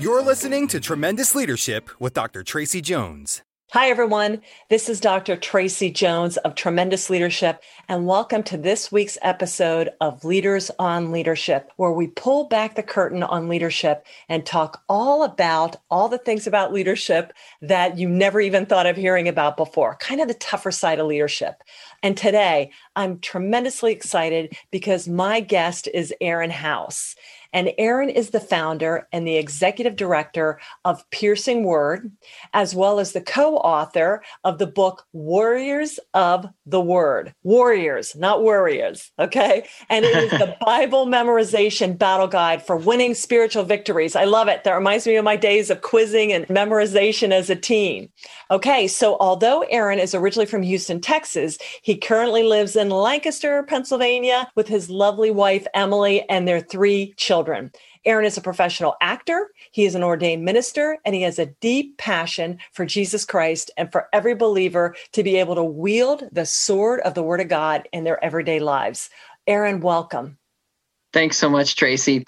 You're listening to Tremendous Leadership with Dr. Tracy Jones. Hi, everyone. This is Dr. Tracy Jones of Tremendous Leadership, and welcome to this week's episode of Leaders on Leadership, where we pull back the curtain on leadership and talk all about all the things about leadership that you never even thought of hearing about before, kind of the tougher side of leadership. And today, I'm tremendously excited because my guest is Aaron House. And Aaron is the founder and the executive director of Piercing Word, as well as the co author of the book Warriors of the Word. Warriors, not warriors. Okay. And it is the Bible memorization battle guide for winning spiritual victories. I love it. That reminds me of my days of quizzing and memorization as a teen. Okay. So although Aaron is originally from Houston, Texas, he currently lives in Lancaster, Pennsylvania with his lovely wife, Emily, and their three children. Aaron is a professional actor, he is an ordained minister, and he has a deep passion for Jesus Christ and for every believer to be able to wield the sword of the Word of God in their everyday lives. Aaron, welcome. Thanks so much, Tracy.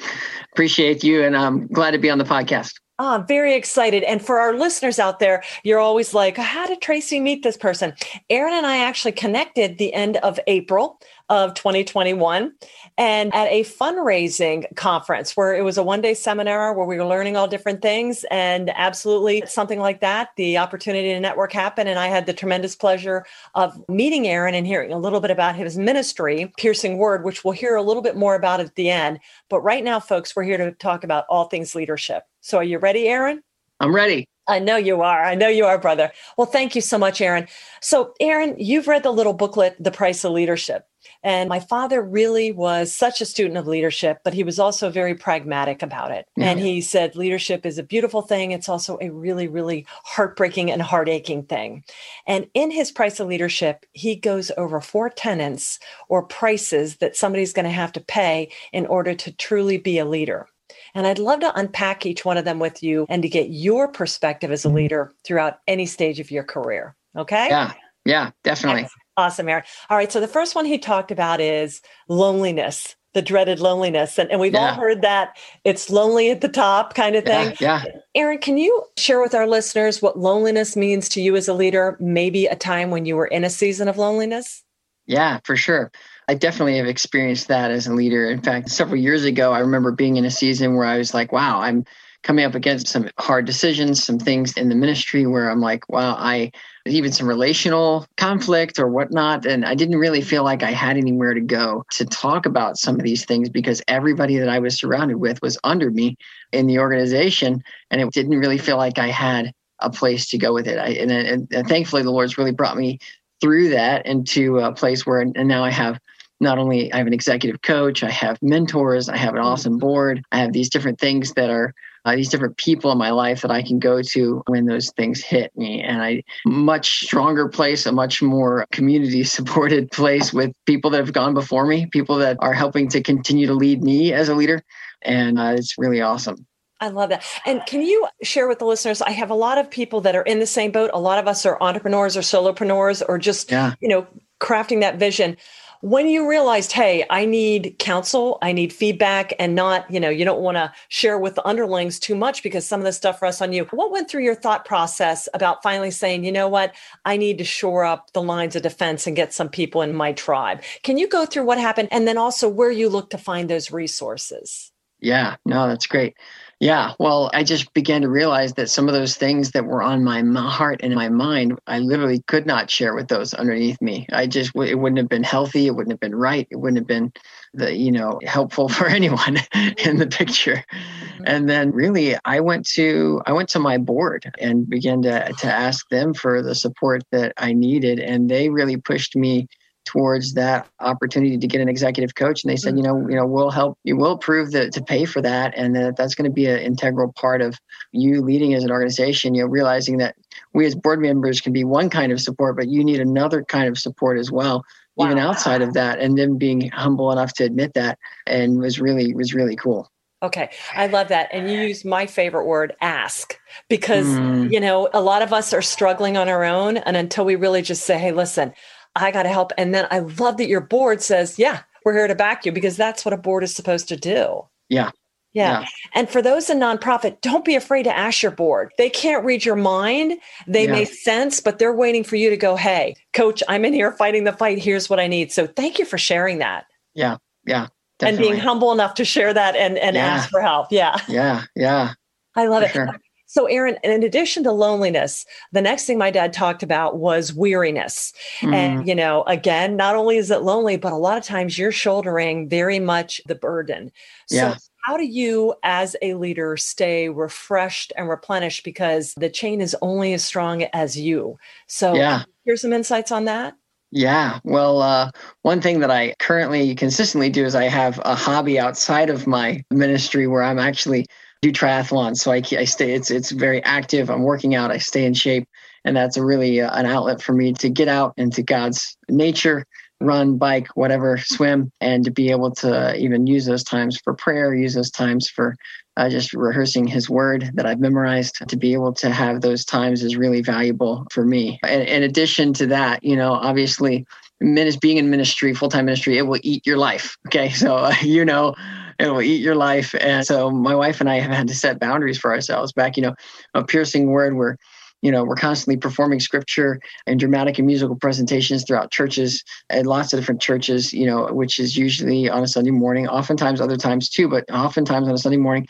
Appreciate you, and I'm glad to be on the podcast. Oh, very excited. And for our listeners out there, you're always like, how did Tracy meet this person? Aaron and I actually connected the end of April of 2021 and at a fundraising conference where it was a one day seminar where we were learning all different things and absolutely something like that the opportunity to network happened and i had the tremendous pleasure of meeting aaron and hearing a little bit about his ministry piercing word which we'll hear a little bit more about at the end but right now folks we're here to talk about all things leadership so are you ready aaron i'm ready I know you are. I know you are, brother. Well, thank you so much, Aaron. So, Aaron, you've read the little booklet, The Price of Leadership. And my father really was such a student of leadership, but he was also very pragmatic about it. Yeah. And he said, leadership is a beautiful thing. It's also a really, really heartbreaking and heart aching thing. And in his price of leadership, he goes over four tenants or prices that somebody's going to have to pay in order to truly be a leader. And I'd love to unpack each one of them with you and to get your perspective as a mm-hmm. leader throughout any stage of your career. Okay? Yeah. Yeah, definitely. Awesome, Aaron. All right. So the first one he talked about is loneliness, the dreaded loneliness. And, and we've yeah. all heard that it's lonely at the top kind of thing. Yeah, yeah. Aaron, can you share with our listeners what loneliness means to you as a leader? Maybe a time when you were in a season of loneliness? Yeah, for sure. I definitely have experienced that as a leader. In fact, several years ago, I remember being in a season where I was like, wow, I'm coming up against some hard decisions, some things in the ministry where I'm like, wow, I even some relational conflict or whatnot. And I didn't really feel like I had anywhere to go to talk about some of these things because everybody that I was surrounded with was under me in the organization. And it didn't really feel like I had a place to go with it. I, and, and, and thankfully, the Lord's really brought me through that into a place where, and now I have not only I have an executive coach, I have mentors, I have an awesome board, I have these different things that are uh, these different people in my life that I can go to when those things hit me. And I much stronger place, a much more community supported place with people that have gone before me, people that are helping to continue to lead me as a leader. And uh, it's really awesome. I love that. And can you share with the listeners? I have a lot of people that are in the same boat. A lot of us are entrepreneurs or solopreneurs or just, yeah. you know, crafting that vision when you realized, hey, I need counsel, I need feedback, and not, you know, you don't want to share with the underlings too much because some of this stuff rests on you. What went through your thought process about finally saying, you know what, I need to shore up the lines of defense and get some people in my tribe? Can you go through what happened and then also where you look to find those resources? Yeah, no, that's great. Yeah, well, I just began to realize that some of those things that were on my heart and my mind, I literally could not share with those underneath me. I just it wouldn't have been healthy, it wouldn't have been right, it wouldn't have been the you know helpful for anyone in the picture. Mm-hmm. And then really, I went to I went to my board and began to to ask them for the support that I needed, and they really pushed me towards that opportunity to get an executive coach and they said you know you know we'll help you will prove that to pay for that and that that's going to be an integral part of you leading as an organization you know realizing that we as board members can be one kind of support but you need another kind of support as well wow. even outside of that and then being humble enough to admit that and was really was really cool Okay, I love that. And you use my favorite word, ask, because, mm. you know, a lot of us are struggling on our own. And until we really just say, hey, listen, I got to help. And then I love that your board says, yeah, we're here to back you because that's what a board is supposed to do. Yeah. Yeah. yeah. And for those in nonprofit, don't be afraid to ask your board. They can't read your mind. They yeah. may sense, but they're waiting for you to go, hey, coach, I'm in here fighting the fight. Here's what I need. So thank you for sharing that. Yeah. Yeah. Definitely. And being humble enough to share that and, and yeah. ask for help. Yeah. Yeah. Yeah. I love for it. Sure. So, Aaron, in addition to loneliness, the next thing my dad talked about was weariness. Mm. And, you know, again, not only is it lonely, but a lot of times you're shouldering very much the burden. So, how do you, as a leader, stay refreshed and replenished? Because the chain is only as strong as you. So, yeah. here's some insights on that. Yeah. Well, uh, one thing that I currently consistently do is I have a hobby outside of my ministry where I'm actually do triathlons. So I, I stay, it's, it's very active. I'm working out, I stay in shape. And that's a really uh, an outlet for me to get out into God's nature, run, bike, whatever, swim, and to be able to even use those times for prayer, use those times for uh, just rehearsing his word that I've memorized. To be able to have those times is really valuable for me. And in addition to that, you know, obviously, being in ministry, full time ministry, it will eat your life. Okay. So, uh, you know, it will eat your life. And so my wife and I have had to set boundaries for ourselves back, you know, a piercing word where, you know, we're constantly performing scripture and dramatic and musical presentations throughout churches and lots of different churches, you know, which is usually on a Sunday morning, oftentimes other times too, but oftentimes on a Sunday morning.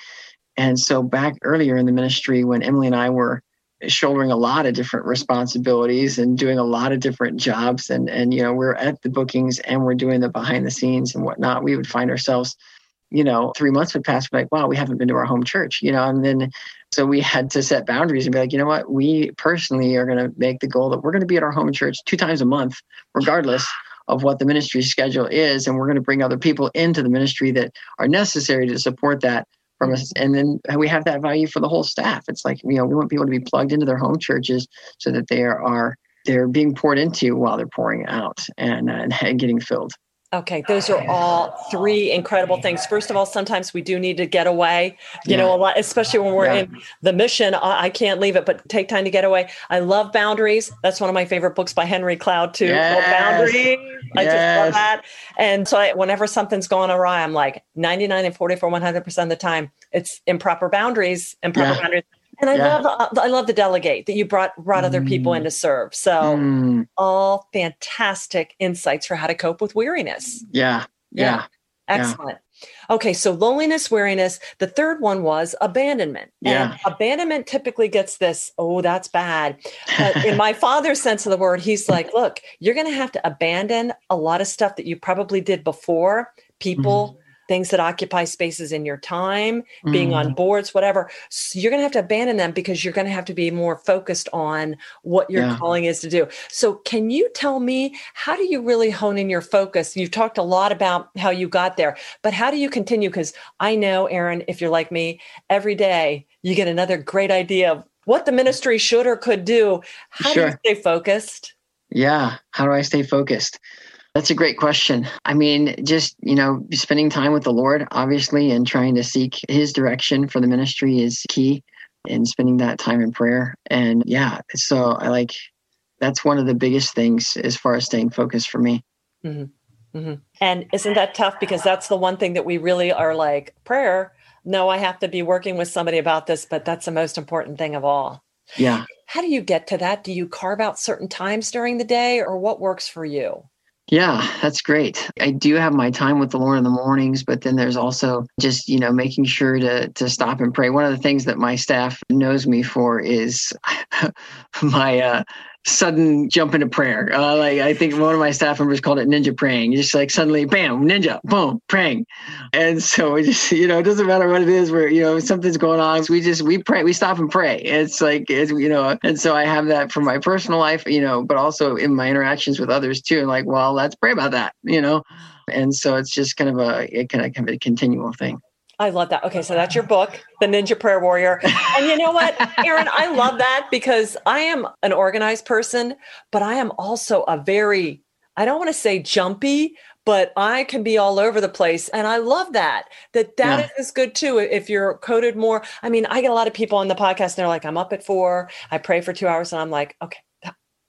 And so back earlier in the ministry when Emily and I were shouldering a lot of different responsibilities and doing a lot of different jobs and and you know we're at the bookings and we're doing the behind the scenes and whatnot we would find ourselves you know, three months would pass, like, wow, we haven't been to our home church, you know, and then so we had to set boundaries and be like, you know what, we personally are going to make the goal that we're going to be at our home church two times a month, regardless of what the ministry schedule is. And we're going to bring other people into the ministry that are necessary to support that from us. And then we have that value for the whole staff. It's like, you know, we want people to be plugged into their home churches so that they are, they're being poured into while they're pouring out and, uh, and getting filled. Okay, those are all three incredible things. First of all, sometimes we do need to get away, you yeah. know, a lot, especially when we're yeah. in the mission. I, I, can't leave it, but take time to get away. I love boundaries. That's one of my favorite books by Henry Cloud, too. Yes. Boundaries. I yes. just love that. And so I, whenever something's going awry, I'm like 99 and 44, 100% of the time, it's improper boundaries, improper yeah. boundaries and I yeah. love uh, I love the delegate that you brought brought other people in mm. to serve. So mm. all fantastic insights for how to cope with weariness. Yeah. Yeah. yeah. Excellent. Yeah. Okay, so loneliness, weariness. The third one was abandonment. Yeah. And abandonment typically gets this, oh, that's bad. But in my father's sense of the word, he's like, look, you're going to have to abandon a lot of stuff that you probably did before, people, mm-hmm things that occupy spaces in your time, mm. being on mm. boards, whatever. So you're going to have to abandon them because you're going to have to be more focused on what your yeah. calling is to do. So, can you tell me how do you really hone in your focus? You've talked a lot about how you got there, but how do you continue? Because I know, Aaron, if you're like me, every day you get another great idea of what the ministry should or could do. How sure. do you stay focused? Yeah. How do I stay focused? That's a great question. I mean, just, you know, spending time with the Lord, obviously, and trying to seek his direction for the ministry is key and spending that time in prayer. And yeah, so I like that's one of the biggest things as far as staying focused for me. Mm-hmm. Mm-hmm. And isn't that tough? Because that's the one thing that we really are like prayer. No, I have to be working with somebody about this, but that's the most important thing of all. Yeah. How do you get to that? Do you carve out certain times during the day or what works for you? Yeah, that's great. I do have my time with the Lord in the mornings, but then there's also just, you know, making sure to to stop and pray. One of the things that my staff knows me for is my uh sudden jump into prayer. Uh, like I think one of my staff members called it ninja praying. Just like suddenly, bam, ninja, boom, praying. And so we just, you know, it doesn't matter what it is. Where you know something's going on, we just we pray, we stop and pray. It's like it's you know, and so I have that for my personal life, you know, but also in my interactions with others too. And like, well, let's pray about that, you know. And so it's just kind of a it kind of, kind of a continual thing. I love that. Okay, so that's your book, The Ninja Prayer Warrior. And you know what, Aaron, I love that because I am an organized person, but I am also a very, I don't want to say jumpy, but I can be all over the place. And I love that, that that yeah. is good too. If you're coded more, I mean, I get a lot of people on the podcast and they're like, I'm up at four, I pray for two hours and I'm like, okay,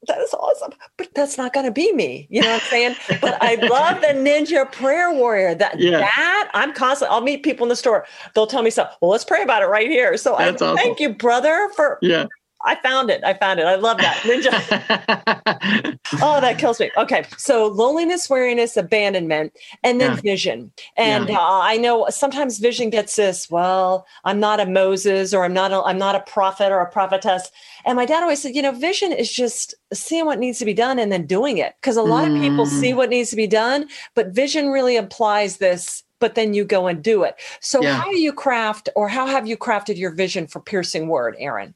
that is awesome. But that's not going to be me. You know what I'm saying? but I love the ninja prayer warrior. That yeah. that I'm constantly. I'll meet people in the store. They'll tell me something. Well, let's pray about it right here. So I awesome. thank you, brother, for yeah. I found it. I found it. I love that. Ninja. oh, that kills me. Okay. So loneliness, weariness, abandonment, and then yeah. vision. And yeah. uh, I know sometimes vision gets this, well, I'm not a Moses or I'm not a, I'm not a prophet or a prophetess. And my dad always said, you know, vision is just seeing what needs to be done and then doing it. Because a lot mm. of people see mm. what needs to be done, but vision really implies this but then you go and do it. So, yeah. how do you craft, or how have you crafted your vision for piercing word, Aaron?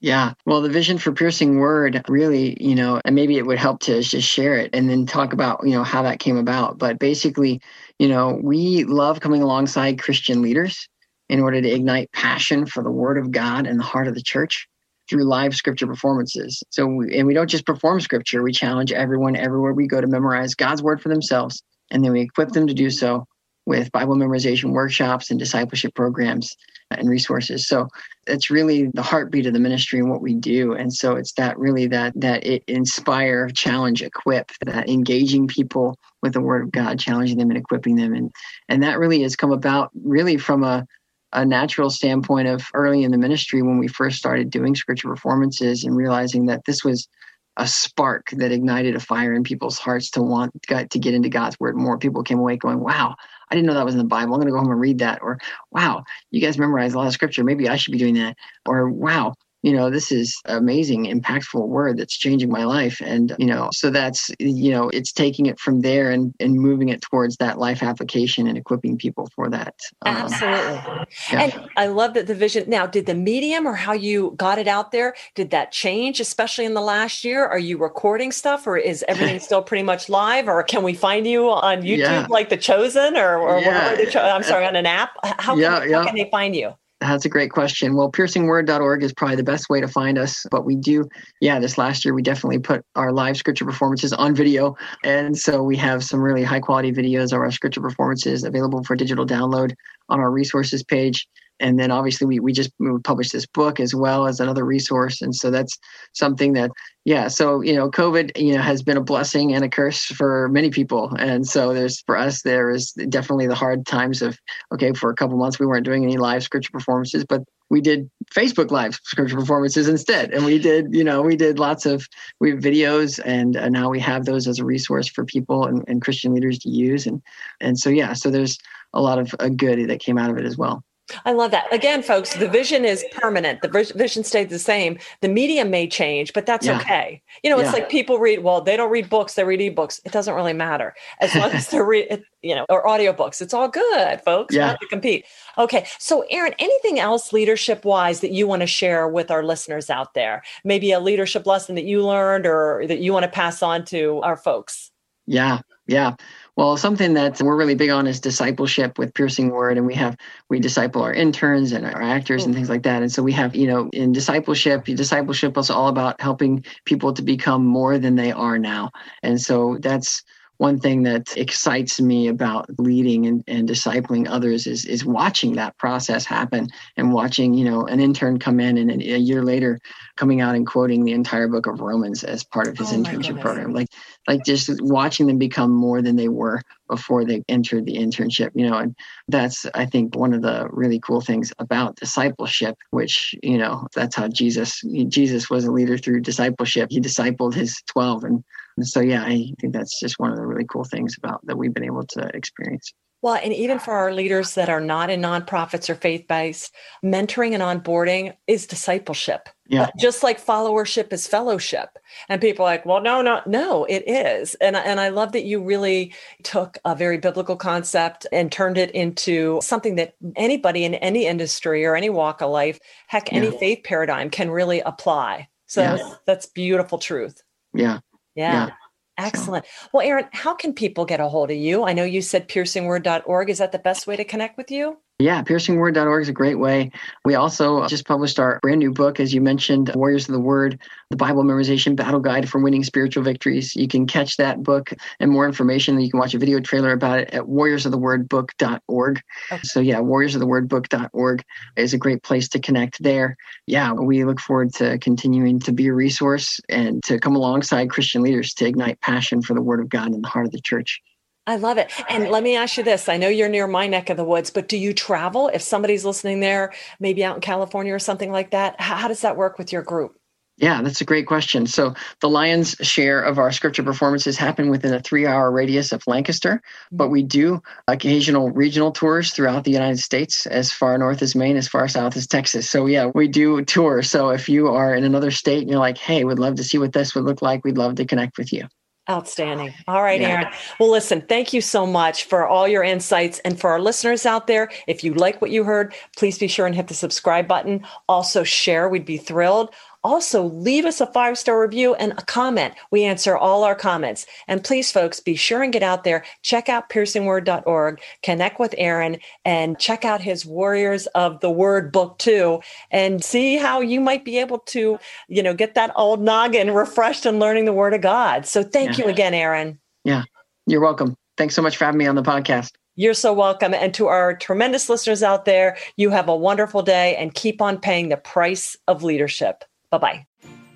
Yeah. Well, the vision for Piercing Word really, you know, and maybe it would help to just share it and then talk about, you know, how that came about. But basically, you know, we love coming alongside Christian leaders in order to ignite passion for the Word of God and the heart of the church through live scripture performances. So, we, and we don't just perform scripture, we challenge everyone everywhere we go to memorize God's Word for themselves. And then we equip them to do so with Bible memorization workshops and discipleship programs and resources. So it's really the heartbeat of the ministry and what we do. And so it's that really that that it inspire, challenge, equip, that engaging people with the word of God, challenging them and equipping them. And and that really has come about really from a a natural standpoint of early in the ministry when we first started doing scripture performances and realizing that this was a spark that ignited a fire in people's hearts to want to get into God's word more. People came away going, "Wow, I didn't know that was in the Bible. I'm going to go home and read that." Or, "Wow, you guys memorize a lot of scripture. Maybe I should be doing that." Or, "Wow, you know this is amazing impactful word that's changing my life. And you know so that's you know it's taking it from there and and moving it towards that life application and equipping people for that um, absolutely. yeah. and i love that the vision. Now did the medium or how you got it out there did that change especially in the last year? Are you recording stuff or is everything still pretty much live? Or can we find you on youtube yeah. like the chosen or, or yeah. Cho- i'm sorry on an app? How, yeah, can, how can they find you that's a great question. Well, piercingword.org is probably the best way to find us. But we do, yeah, this last year we definitely put our live scripture performances on video. And so we have some really high quality videos of our scripture performances available for digital download on our resources page and then obviously we, we just published this book as well as another resource. And so that's something that yeah so you know covid you know has been a blessing and a curse for many people. And so there's for us there is definitely the hard times of okay for a couple months we weren't doing any live scripture performances but we did facebook live scripture performances instead. And we did you know we did lots of we videos and now we have those as a resource for people and, and christian leaders to use. And and so yeah so there's a lot of uh, good that came out of it as well I love that. Again, folks, the vision is permanent. The vision stays the same. The medium may change, but that's yeah. okay. You know, it's yeah. like people read, well, they don't read books, they read ebooks. It doesn't really matter as long as they're read, you know, or audiobooks. It's all good, folks. Yeah. Not to compete. Okay. So, Aaron, anything else leadership wise that you want to share with our listeners out there? Maybe a leadership lesson that you learned or that you want to pass on to our folks? Yeah. Yeah. Well, something that we're really big on is discipleship with Piercing Word, and we have we disciple our interns and our actors and mm. things like that. And so we have, you know, in discipleship, discipleship is all about helping people to become more than they are now. And so that's one thing that excites me about leading and, and discipling others is is watching that process happen and watching you know an intern come in and a year later coming out and quoting the entire book of romans as part of his oh internship program like like just watching them become more than they were before they entered the internship you know and that's i think one of the really cool things about discipleship which you know that's how jesus jesus was a leader through discipleship. He discipled his 12 and so yeah i think that's just one of the really cool things about that we've been able to experience well, and even for our leaders that are not in nonprofits or faith based, mentoring and onboarding is discipleship. Yeah. Just like followership is fellowship. And people are like, well, no, no, no, it is. And, and I love that you really took a very biblical concept and turned it into something that anybody in any industry or any walk of life, heck, yeah. any faith paradigm can really apply. So yeah. that's, that's beautiful truth. Yeah. Yeah. yeah. Excellent. So. Well, Aaron, how can people get a hold of you? I know you said piercingword.org. Is that the best way to connect with you? Yeah, piercingword.org is a great way. We also uh, just published our brand new book, as you mentioned, Warriors of the Word, the Bible Memorization Battle Guide for Winning Spiritual Victories. You can catch that book and more information. You can watch a video trailer about it at warriorsofthewordbook.org. Okay. So, yeah, warriorsofthewordbook.org is a great place to connect there. Yeah, we look forward to continuing to be a resource and to come alongside Christian leaders to ignite passion for the Word of God in the heart of the church. I love it. And let me ask you this. I know you're near my neck of the woods, but do you travel? If somebody's listening there, maybe out in California or something like that, how, does that work with your group? Yeah, that's a great question. So the lion's share of our scripture performances happen within a three-hour radius of Lancaster, but we mm-hmm. do occasional regional tours throughout the United States, as far north as Maine, as far south as Texas. So yeah, we do tours. So if you are in another state and you're like, "Hey, we'd love to see what this would look like," we'd love to connect with you. Outstanding. All right, yeah. Aaron. Well, listen, thank you so much for all your insights. And for our listeners out there, if you like what you heard, please be sure and hit the subscribe button. Also, share. We'd be thrilled. Also, leave us a five star review and a comment. We answer all our comments. And please, folks, be sure and get out there, check out piercingword.org, connect with Aaron, and check out his Warriors of the Word book too, and see how you might be able to, you know, get that old noggin refreshed and learning the Word of God. So thank yeah. you again, Aaron. Yeah, you're welcome. Thanks so much for having me on the podcast. You're so welcome. And to our tremendous listeners out there, you have a wonderful day and keep on paying the price of leadership. Bye bye.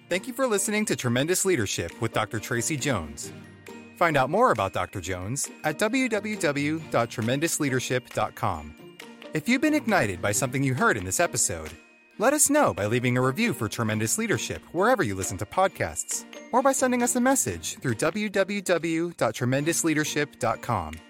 Thank you for listening to Tremendous Leadership with Dr. Tracy Jones. Find out more about Dr. Jones at www.tremendousleadership.com. If you've been ignited by something you heard in this episode, let us know by leaving a review for Tremendous Leadership wherever you listen to podcasts, or by sending us a message through www.tremendousleadership.com.